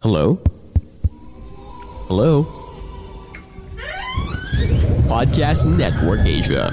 Hello? Hello? Podcast Network Asia.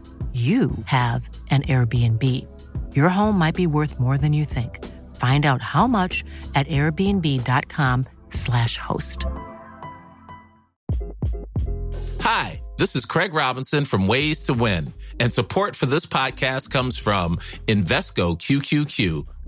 you have an Airbnb. Your home might be worth more than you think. Find out how much at airbnb.com/slash host. Hi, this is Craig Robinson from Ways to Win, and support for this podcast comes from Invesco QQQ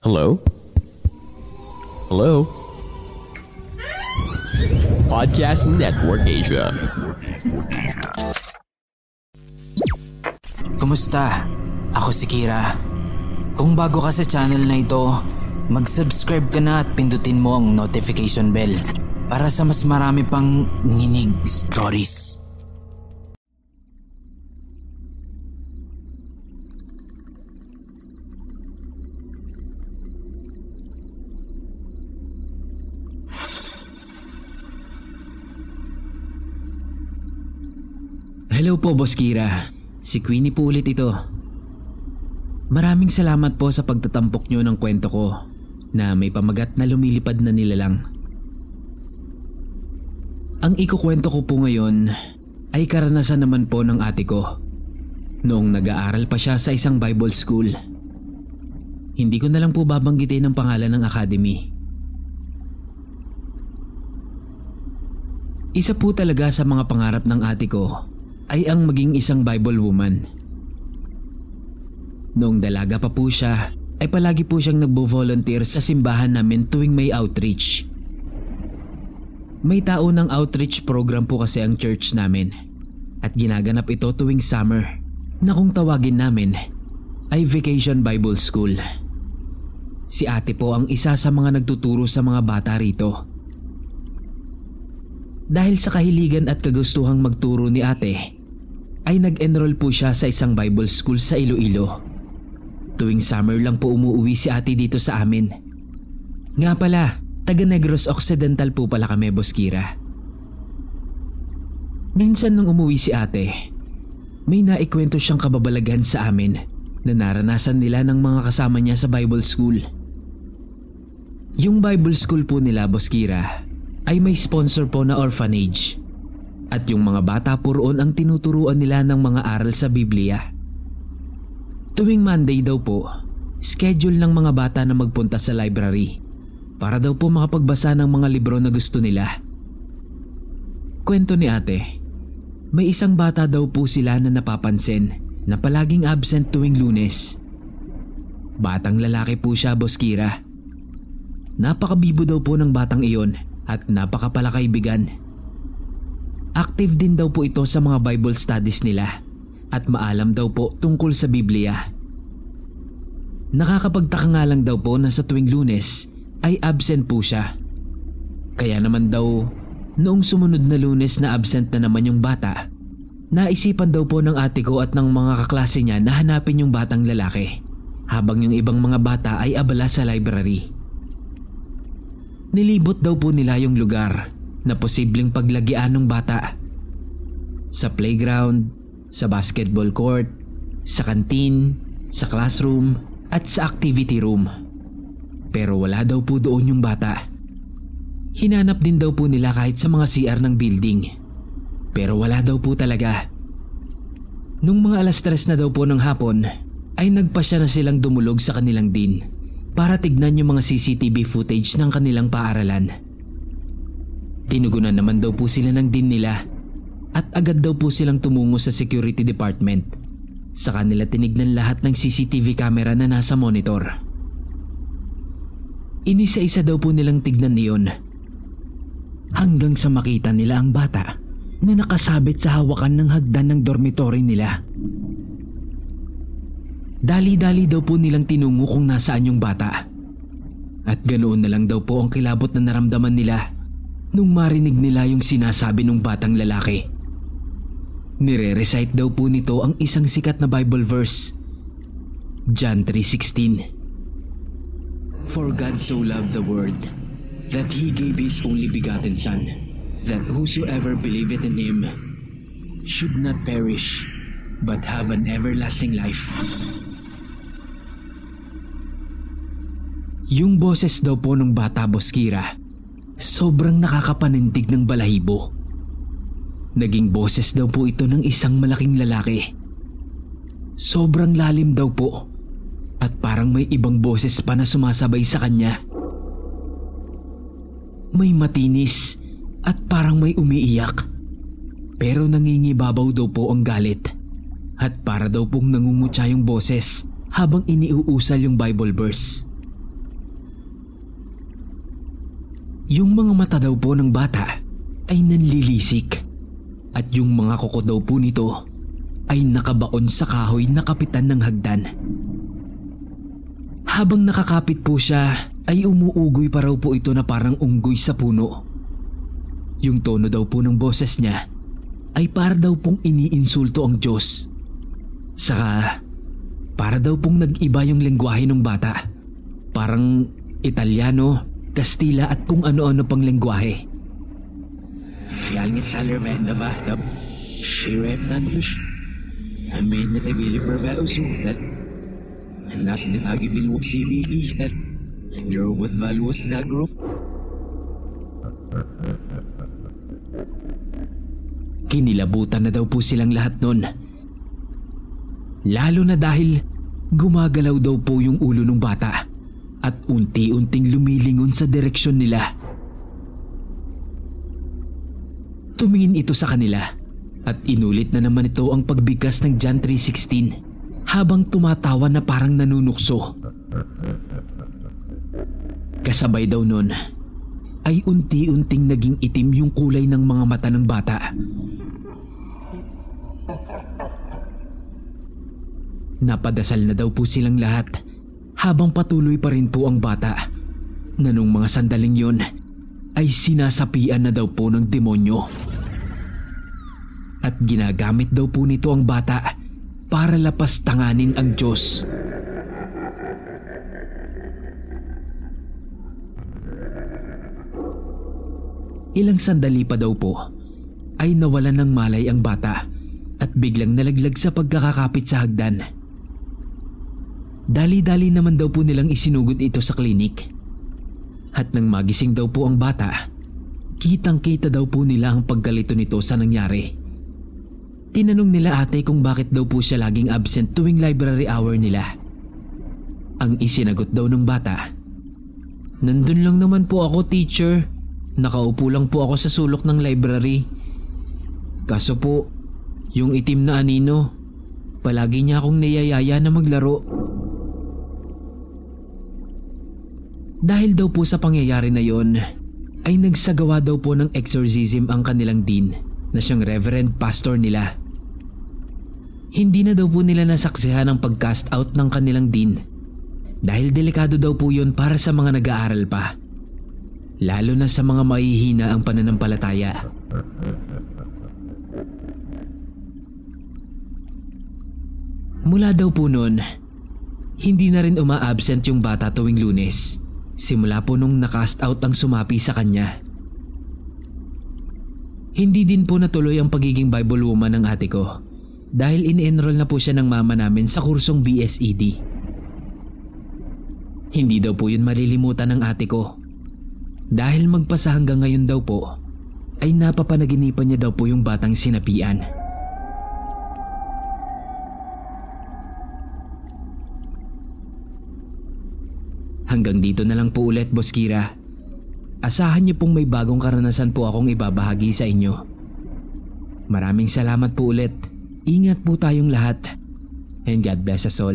Hello? Hello? Podcast Network Asia. Kumusta? Ako si Kira. Kung bago ka sa channel na ito, mag-subscribe ka na at pindutin mo ang notification bell para sa mas marami pang nginig stories. Hello po, Boss Kira. Si Queenie po ulit ito. Maraming salamat po sa pagtatampok nyo ng kwento ko na may pamagat na lumilipad na nilalang. Ang ikukwento ko po ngayon ay karanasan naman po ng ate ko noong nag-aaral pa siya sa isang Bible school. Hindi ko na lang po babanggitin ang pangalan ng academy. Isa po talaga sa mga pangarap ng ate ko ay ang maging isang Bible woman. Noong dalaga pa po siya, ay palagi po siyang nagbo-volunteer sa simbahan namin tuwing may outreach. May tao ng outreach program po kasi ang church namin at ginaganap ito tuwing summer na kung tawagin namin ay Vacation Bible School. Si ate po ang isa sa mga nagtuturo sa mga bata rito. Dahil sa kahiligan at kagustuhang magturo ni ate, ay nag-enroll po siya sa isang Bible school sa Iloilo. Tuwing summer lang po umuwi si ate dito sa amin. Nga pala, taga Negros Occidental po pala kami, Boss Kira. Minsan nung umuwi si ate, may naikwento siyang kababalaghan sa amin na naranasan nila ng mga kasama niya sa Bible School. Yung Bible School po nila, Boss Kira, ay may sponsor po na orphanage. At yung mga bata po roon ang tinuturuan nila ng mga aral sa Biblia. Tuwing Monday daw po, schedule ng mga bata na magpunta sa library para daw po makapagbasa ng mga libro na gusto nila. Kwento ni ate, may isang bata daw po sila na napapansin na palaging absent tuwing lunes. Batang lalaki po siya, Boss Kira. Napakabibo daw po ng batang iyon at napakapalakaibigan. Active din daw po ito sa mga Bible studies nila at maalam daw po tungkol sa Biblia. Nakakapagtaka nga lang daw po na sa tuwing lunes ay absent po siya. Kaya naman daw, noong sumunod na lunes na absent na naman yung bata, naisipan daw po ng ate ko at ng mga kaklase niya na hanapin yung batang lalaki habang yung ibang mga bata ay abala sa library. Nilibot daw po nila yung lugar na posibleng paglagian ng bata. Sa playground, sa basketball court, sa kantin, sa classroom, at sa activity room. Pero wala daw po doon yung bata. Hinanap din daw po nila kahit sa mga CR ng building. Pero wala daw po talaga. Nung mga alas tres na daw po ng hapon, ay nagpasya na silang dumulog sa kanilang din para tignan yung mga CCTV footage ng kanilang paaralan. Tinugunan naman daw po sila ng din nila at agad daw po silang tumungo sa security department. Sa kanila tinignan lahat ng CCTV camera na nasa monitor. Inisa-isa daw po nilang tignan niyon. Hanggang sa makita nila ang bata na nakasabit sa hawakan ng hagdan ng dormitory nila. Dali-dali daw po nilang tinungo kung nasaan yung bata. At ganoon na lang daw po ang kilabot na naramdaman nila nung marinig nila yung sinasabi ng batang lalaki. Nire-recite daw po nito ang isang sikat na Bible verse. John 3.16 For God so loved the world that He gave His only begotten Son, that whosoever believeth in Him should not perish, but have an everlasting life. Yung boses daw po ng bata Boskira, sobrang nakakapanindig ng balahibo. Naging boses daw po ito ng isang malaking lalaki. Sobrang lalim daw po at parang may ibang boses pa na sumasabay sa kanya. May matinis at parang may umiiyak. Pero nangingibabaw daw po ang galit at para daw pong nangungutya yung boses habang iniuusal yung Bible verse. Yung mga mata daw po ng bata ay nanlilisik at yung mga kuko daw po nito ay nakabaon sa kahoy na kapitan ng hagdan. Habang nakakapit po siya ay umuugoy pa raw po ito na parang unggoy sa puno. Yung tono daw po ng boses niya ay para daw pong iniinsulto ang Diyos. Saka para daw pong nag-iba yung lengguwahe ng bata. Parang Italiano, Kastila at kung ano-ano pang lengguwahe. Fjallingen Salerman na bathtub. She rapped on fish. I made that I really prevail so that nasa nitagi bilwag si Vicky that your what values na group. Kinilabutan na daw po silang lahat nun. Lalo na dahil gumagalaw daw po yung ulo ng bata at unti-unting lumilingon sa direksyon nila. Tumingin ito sa kanila at inulit na naman ito ang pagbigkas ng John 3.16 habang tumatawa na parang nanunukso. Kasabay daw nun ay unti-unting naging itim yung kulay ng mga mata ng bata. Napadasal na daw po silang lahat habang patuloy pa rin po ang bata na nung mga sandaling yon ay sinasapian na daw po ng demonyo. At ginagamit daw po nito ang bata para lapas tanganin ang Diyos. Ilang sandali pa daw po ay nawalan ng malay ang bata at biglang nalaglag sa pagkakakapit sa hagdan. Dali-dali naman daw po nilang isinugod ito sa klinik. At nang magising daw po ang bata, kitang-kita daw po nila ang pagkalito nito sa nangyari. Tinanong nila ate kung bakit daw po siya laging absent tuwing library hour nila. Ang isinagot daw ng bata, Nandun lang naman po ako teacher. Nakaupo lang po ako sa sulok ng library. Kaso po, yung itim na anino, palagi niya akong niyayaya na maglaro. Dahil daw po sa pangyayari na yon, ay nagsagawa daw po ng exorcism ang kanilang dean na siyang reverend pastor nila. Hindi na daw po nila nasaksihan ang pag-cast out ng kanilang dean dahil delikado daw po yun para sa mga nag-aaral pa. Lalo na sa mga mahihina ang pananampalataya. Mula daw po noon, Hindi na rin uma-absent yung bata tuwing lunes. Simula po nung nakast out ang sumapi sa kanya. Hindi din po natuloy ang pagiging Bible woman ng ate ko dahil in-enroll na po siya ng mama namin sa kursong BSED. Hindi daw po yun malilimutan ng ate ko. Dahil magpasa hanggang ngayon daw po, ay napapanaginipan niya daw po yung batang sinapian. Hanggang dito na lang po ulit, Boss Kira. Asahan niyo pong may bagong karanasan po akong ibabahagi sa inyo. Maraming salamat po ulit. Ingat po tayong lahat. And God bless us all.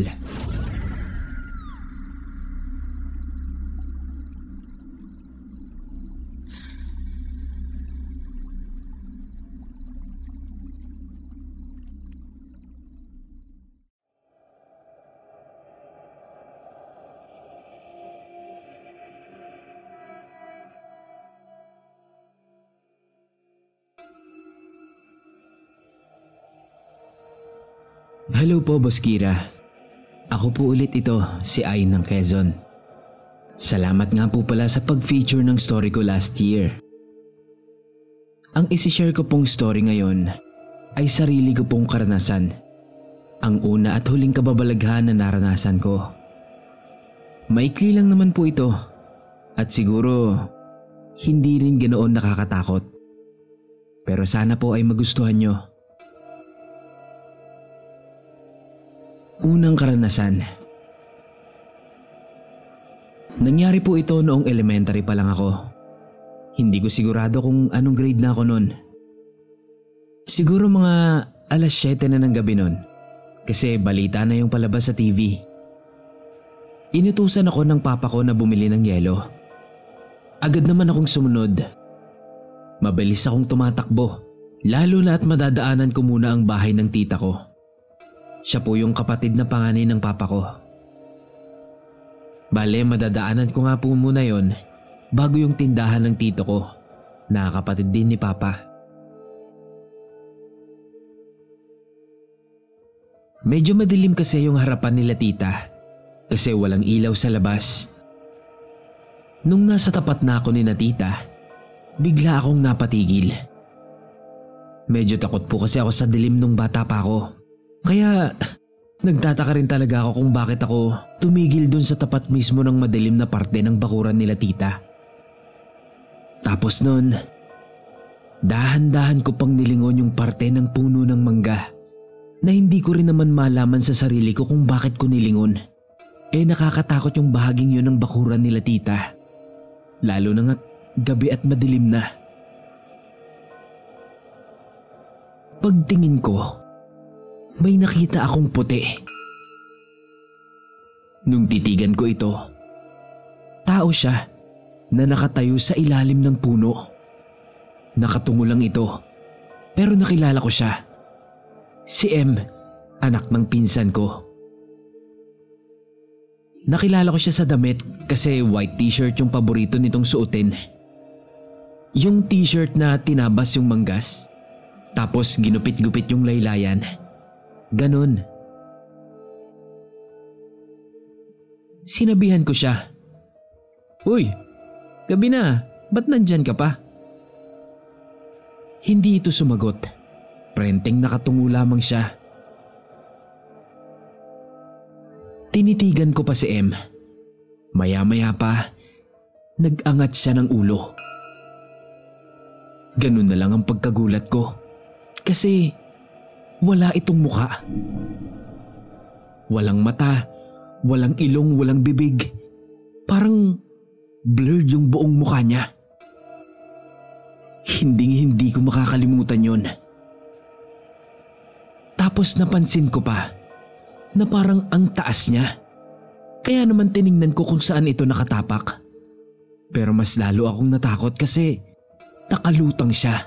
Po, Boss Kira. Ako po ulit ito, si Ayn ng Quezon. Salamat nga po pala sa pag-feature ng story ko last year. Ang isishare ko pong story ngayon ay sarili ko pong karanasan. Ang una at huling kababalaghan na naranasan ko. Maikli lang naman po ito at siguro hindi rin ganoon nakakatakot. Pero sana po ay magustuhan nyo. Unang karanasan. Nangyari po ito noong elementary pa lang ako. Hindi ko sigurado kung anong grade na ako noon. Siguro mga alas 7 na ng gabi noon. Kasi balita na yung palabas sa TV. Inutusan ako ng papa ko na bumili ng yelo. Agad naman akong sumunod. Mabilis akong tumatakbo. Lalo na at madadaanan ko muna ang bahay ng tita ko. Siya po yung kapatid na panganay ng papa ko. Bale, madadaanan ko nga po muna yon bago yung tindahan ng tito ko na kapatid din ni papa. Medyo madilim kasi yung harapan nila tita kasi walang ilaw sa labas. Nung nasa tapat na ako ni na tita, bigla akong napatigil. Medyo takot po kasi ako sa dilim nung bata pa ako. Kaya nagtataka rin talaga ako kung bakit ako tumigil dun sa tapat mismo ng madilim na parte ng bakuran nila tita. Tapos nun, dahan-dahan ko pang nilingon yung parte ng puno ng mangga na hindi ko rin naman malaman sa sarili ko kung bakit ko nilingon. Eh nakakatakot yung bahaging yun ng bakuran nila tita. Lalo na nga gabi at madilim na. Pagtingin ko, may nakita akong puti. Nung titigan ko ito, tao siya na nakatayo sa ilalim ng puno. Nakatungo lang ito, pero nakilala ko siya. Si M, anak ng pinsan ko. Nakilala ko siya sa damit kasi white t-shirt yung paborito nitong suotin. Yung t-shirt na tinabas yung manggas, tapos ginupit-gupit yung laylayan. Ganon. Sinabihan ko siya. Uy, gabi na, ba't nandyan ka pa? Hindi ito sumagot. Prenteng nakatungo lamang siya. Tinitigan ko pa si M. Maya-maya pa, nag-angat siya ng ulo. Ganun na lang ang pagkagulat ko. Kasi wala itong muka. Walang mata, walang ilong, walang bibig. Parang blurred yung buong mukha niya. Hinding hindi ko makakalimutan yon. Tapos napansin ko pa na parang ang taas niya. Kaya naman tiningnan ko kung saan ito nakatapak. Pero mas lalo akong natakot kasi nakalutang siya.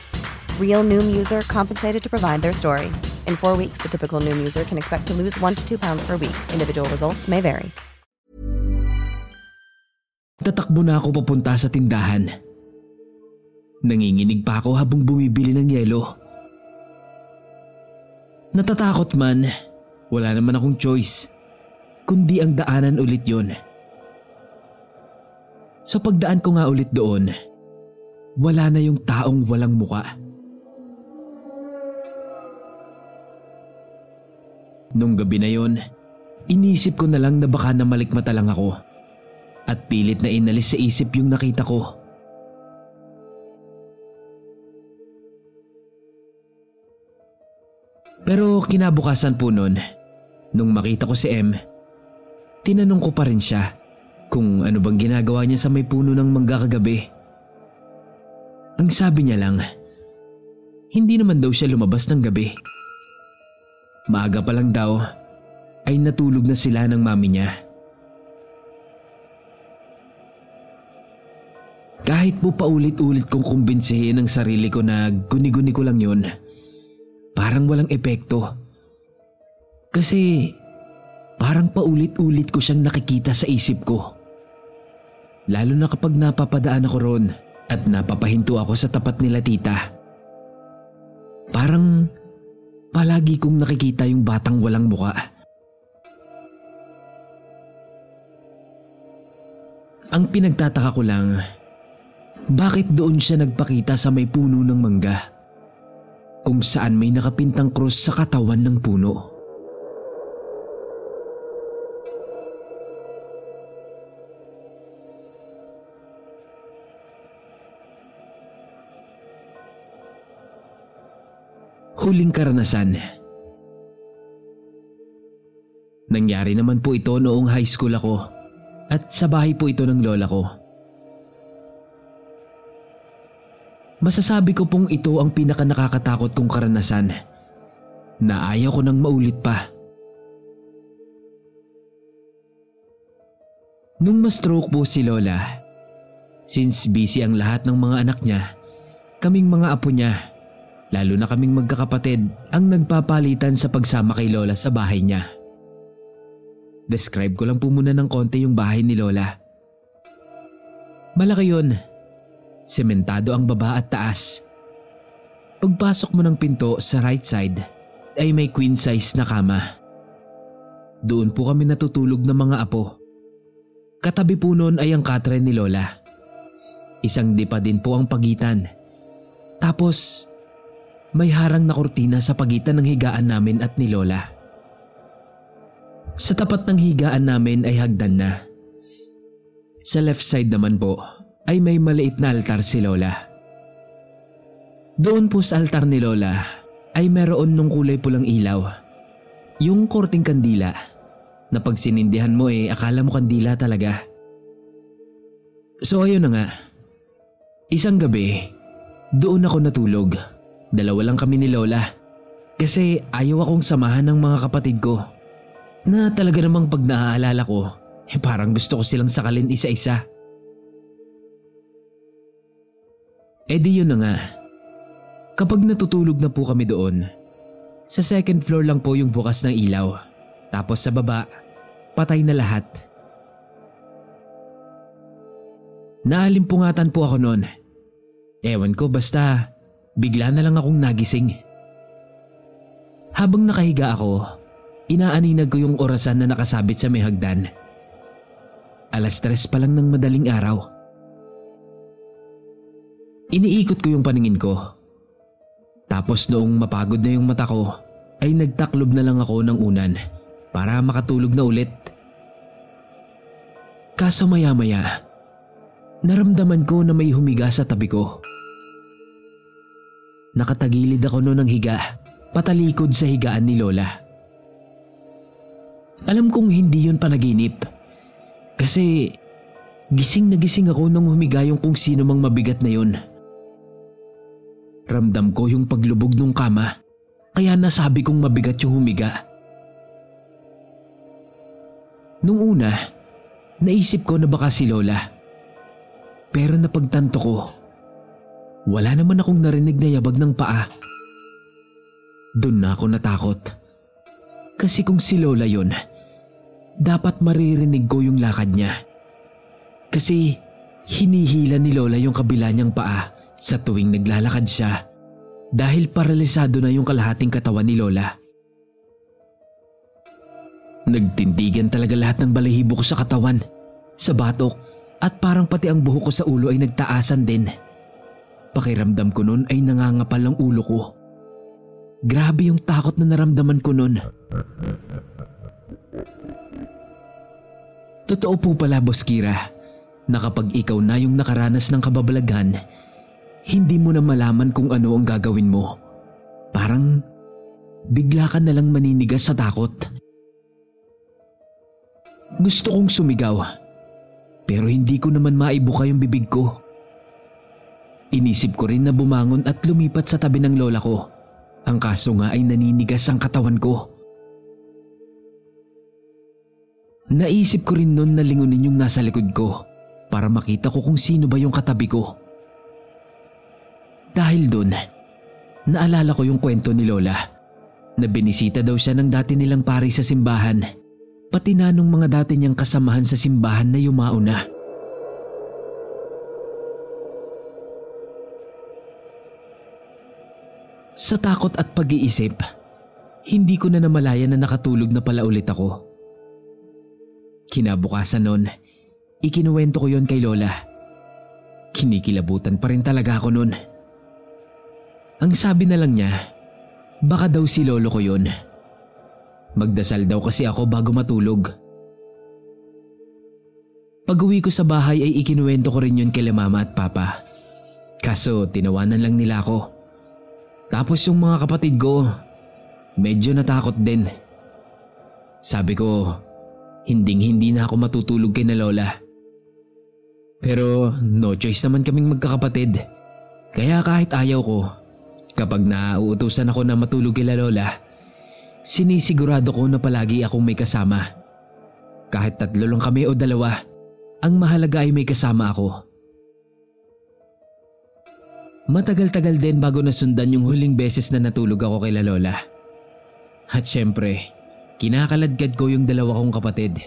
Real Noom user compensated to provide their story. In four weeks, the typical Noom user can expect to lose one to two pounds per week. Individual results may vary. Tatakbo na ako papunta sa tindahan. Nanginginig pa ako habang bumibili ng yelo. Natatakot man, wala naman akong choice, kundi ang daanan ulit yon. Sa pagdaan ko nga ulit doon, wala na yung taong walang muka. Nung gabi na yon, inisip ko na lang na baka namalikmata lang ako at pilit na inalis sa isip yung nakita ko. Pero kinabukasan po nun, nung makita ko si M, tinanong ko pa rin siya kung ano bang ginagawa niya sa may puno ng mangga kagabi. Ang sabi niya lang, hindi naman daw siya lumabas ng gabi. Maaga pa lang daw ay natulog na sila ng mami niya. Kahit po paulit-ulit kong kumbinsihin ang sarili ko na guni-guni ko lang yun, parang walang epekto. Kasi parang paulit-ulit ko siyang nakikita sa isip ko. Lalo na kapag napapadaan ako ron at napapahinto ako sa tapat nila tita. Parang palagi kong nakikita yung batang walang muka. Ang pinagtataka ko lang, bakit doon siya nagpakita sa may puno ng mangga? Kung saan may nakapintang krus sa katawan ng puno. Huling karanasan. Nangyari naman po ito noong high school ako at sa bahay po ito ng lola ko. Masasabi ko pong ito ang pinaka nakakatakot kong karanasan na ayaw ko nang maulit pa. Nung ma-stroke po si Lola, since busy ang lahat ng mga anak niya, kaming mga apo niya, lalo na kaming magkakapatid ang nagpapalitan sa pagsama kay Lola sa bahay niya. Describe ko lang po muna ng konti yung bahay ni Lola. Malaki yun. Sementado ang baba at taas. Pagpasok mo ng pinto sa right side ay may queen size na kama. Doon po kami natutulog ng mga apo. Katabi po noon ay ang katre ni Lola. Isang dipa din po ang pagitan. Tapos, may harang na kurtina sa pagitan ng higaan namin at ni Lola. Sa tapat ng higaan namin ay hagdan na. Sa left side naman po ay may maliit na altar si Lola. Doon po sa altar ni Lola ay meron nung kulay pulang ilaw. Yung korting kandila na pag sinindihan mo eh akala mo kandila talaga. So ayun na nga. Isang gabi, doon ako natulog. Dalawa lang kami ni Lola. Kasi ayaw akong samahan ng mga kapatid ko. Na talaga namang pag naaalala ko, eh parang gusto ko silang sakalin isa-isa. Eh di yun na nga. Kapag natutulog na po kami doon, sa second floor lang po yung bukas ng ilaw. Tapos sa baba, patay na lahat. Naalimpungatan po ako noon. Ewan ko basta bigla na lang akong nagising. Habang nakahiga ako, inaaninag ko yung orasan na nakasabit sa may hagdan. Alas tres pa lang ng madaling araw. Iniikot ko yung paningin ko. Tapos noong mapagod na yung mata ko, ay nagtaklob na lang ako ng unan para makatulog na ulit. Kaso maya-maya, naramdaman ko na may humiga sa tabi ko. Nakatagilid ako noon ng higa, patalikod sa higaan ni Lola. Alam kong hindi yon panaginip. Kasi gising na gising ako nung humiga yung kung sino mang mabigat na yon. Ramdam ko yung paglubog ng kama, kaya nasabi kong mabigat yung humiga. Nung una, naisip ko na baka si Lola. Pero napagtanto ko, wala naman akong narinig na yabag ng paa. Doon na ako natakot. Kasi kung si Lola yon, dapat maririnig ko yung lakad niya. Kasi hinihila ni Lola yung kabila niyang paa sa tuwing naglalakad siya dahil paralisado na yung kalahating katawan ni Lola. Nagtindigan talaga lahat ng balahibo ko sa katawan, sa batok, at parang pati ang buhok ko sa ulo ay nagtaasan din. Pakiramdam ko noon ay nangangapal ang ulo ko. Grabe yung takot na naramdaman ko noon. Totoo po pala, Boss Kira, na kapag ikaw na yung nakaranas ng kababalaghan, hindi mo na malaman kung ano ang gagawin mo. Parang bigla ka na lang maninigas sa takot. Gusto kong sumigaw, pero hindi ko naman maibuka yung bibig ko. Inisip ko rin na bumangon at lumipat sa tabi ng lola ko. Ang kaso nga ay naninigas ang katawan ko. Naisip ko rin noon na lingunin yung nasa likod ko para makita ko kung sino ba yung katabi ko. Dahil doon, naalala ko yung kwento ni Lola na binisita daw siya ng dati nilang pari sa simbahan pati na nung mga dati niyang kasamahan sa simbahan na yumao Sa takot at pag-iisip, hindi ko na namalayan na nakatulog na pala ulit ako. Kinabukasan nun, ikinuwento ko yon kay Lola. Kinikilabutan pa rin talaga ako nun. Ang sabi na lang niya, baka daw si Lolo ko yon. Magdasal daw kasi ako bago matulog. Pag uwi ko sa bahay ay ikinuwento ko rin yun kay mama at papa. Kaso tinawanan lang nila ako. Tapos yung mga kapatid ko, medyo natakot din. Sabi ko, hinding hindi na ako matutulog kay na lola. Pero no choice naman kaming magkakapatid. Kaya kahit ayaw ko, kapag nauutusan ako na matulog kay lola, sinisigurado ko na palagi akong may kasama. Kahit tatlo lang kami o dalawa, ang mahalaga ay may kasama ako. Matagal-tagal din bago nasundan yung huling beses na natulog ako kay Lola. At syempre, kinakaladkad ko yung dalawa kong kapatid.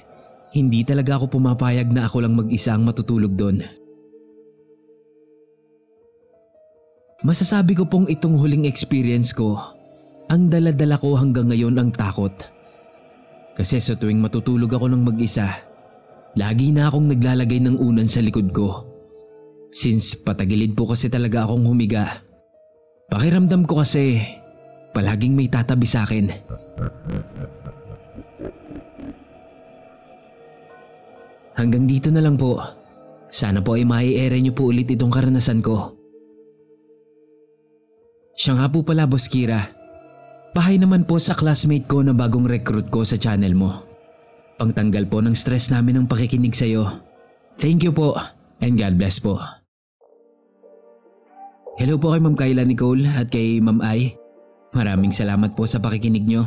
Hindi talaga ako pumapayag na ako lang mag-isa ang matutulog doon. Masasabi ko pong itong huling experience ko, ang daladala ko hanggang ngayon ang takot. Kasi sa tuwing matutulog ako ng mag-isa, lagi na akong naglalagay ng unan sa likod ko. Since patagilid po kasi talaga akong humiga. Pakiramdam ko kasi palaging may tatabi sa akin. Hanggang dito na lang po. Sana po ay mai-ere niyo po ulit itong karanasan ko. Siya nga po pala, Boss Kira. Pahay naman po sa classmate ko na bagong recruit ko sa channel mo. Pangtanggal po ng stress namin ng pakikinig sa'yo. Thank you po and God bless po. Hello po kay Ma'am Kayla Nicole at kay Ma'am Ai. Maraming salamat po sa pakikinig nyo.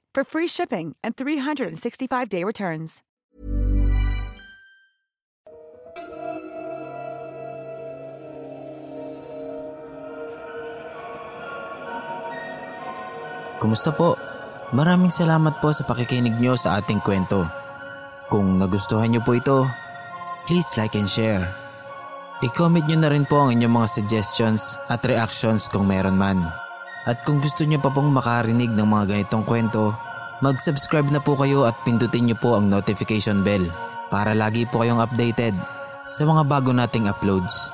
for free shipping and 365-day returns. Kumusta po? Maraming salamat po sa pakikinig nyo sa ating kwento. Kung nagustuhan nyo po ito, please like and share. I-comment nyo na rin po ang inyong mga suggestions at reactions kung meron man. At kung gusto nyo pa pong makarinig ng mga ganitong kwento, mag-subscribe na po kayo at pindutin nyo po ang notification bell para lagi po kayong updated sa mga bago nating uploads.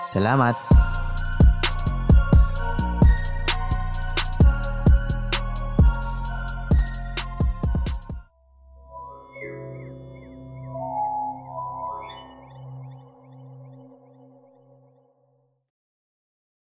Salamat!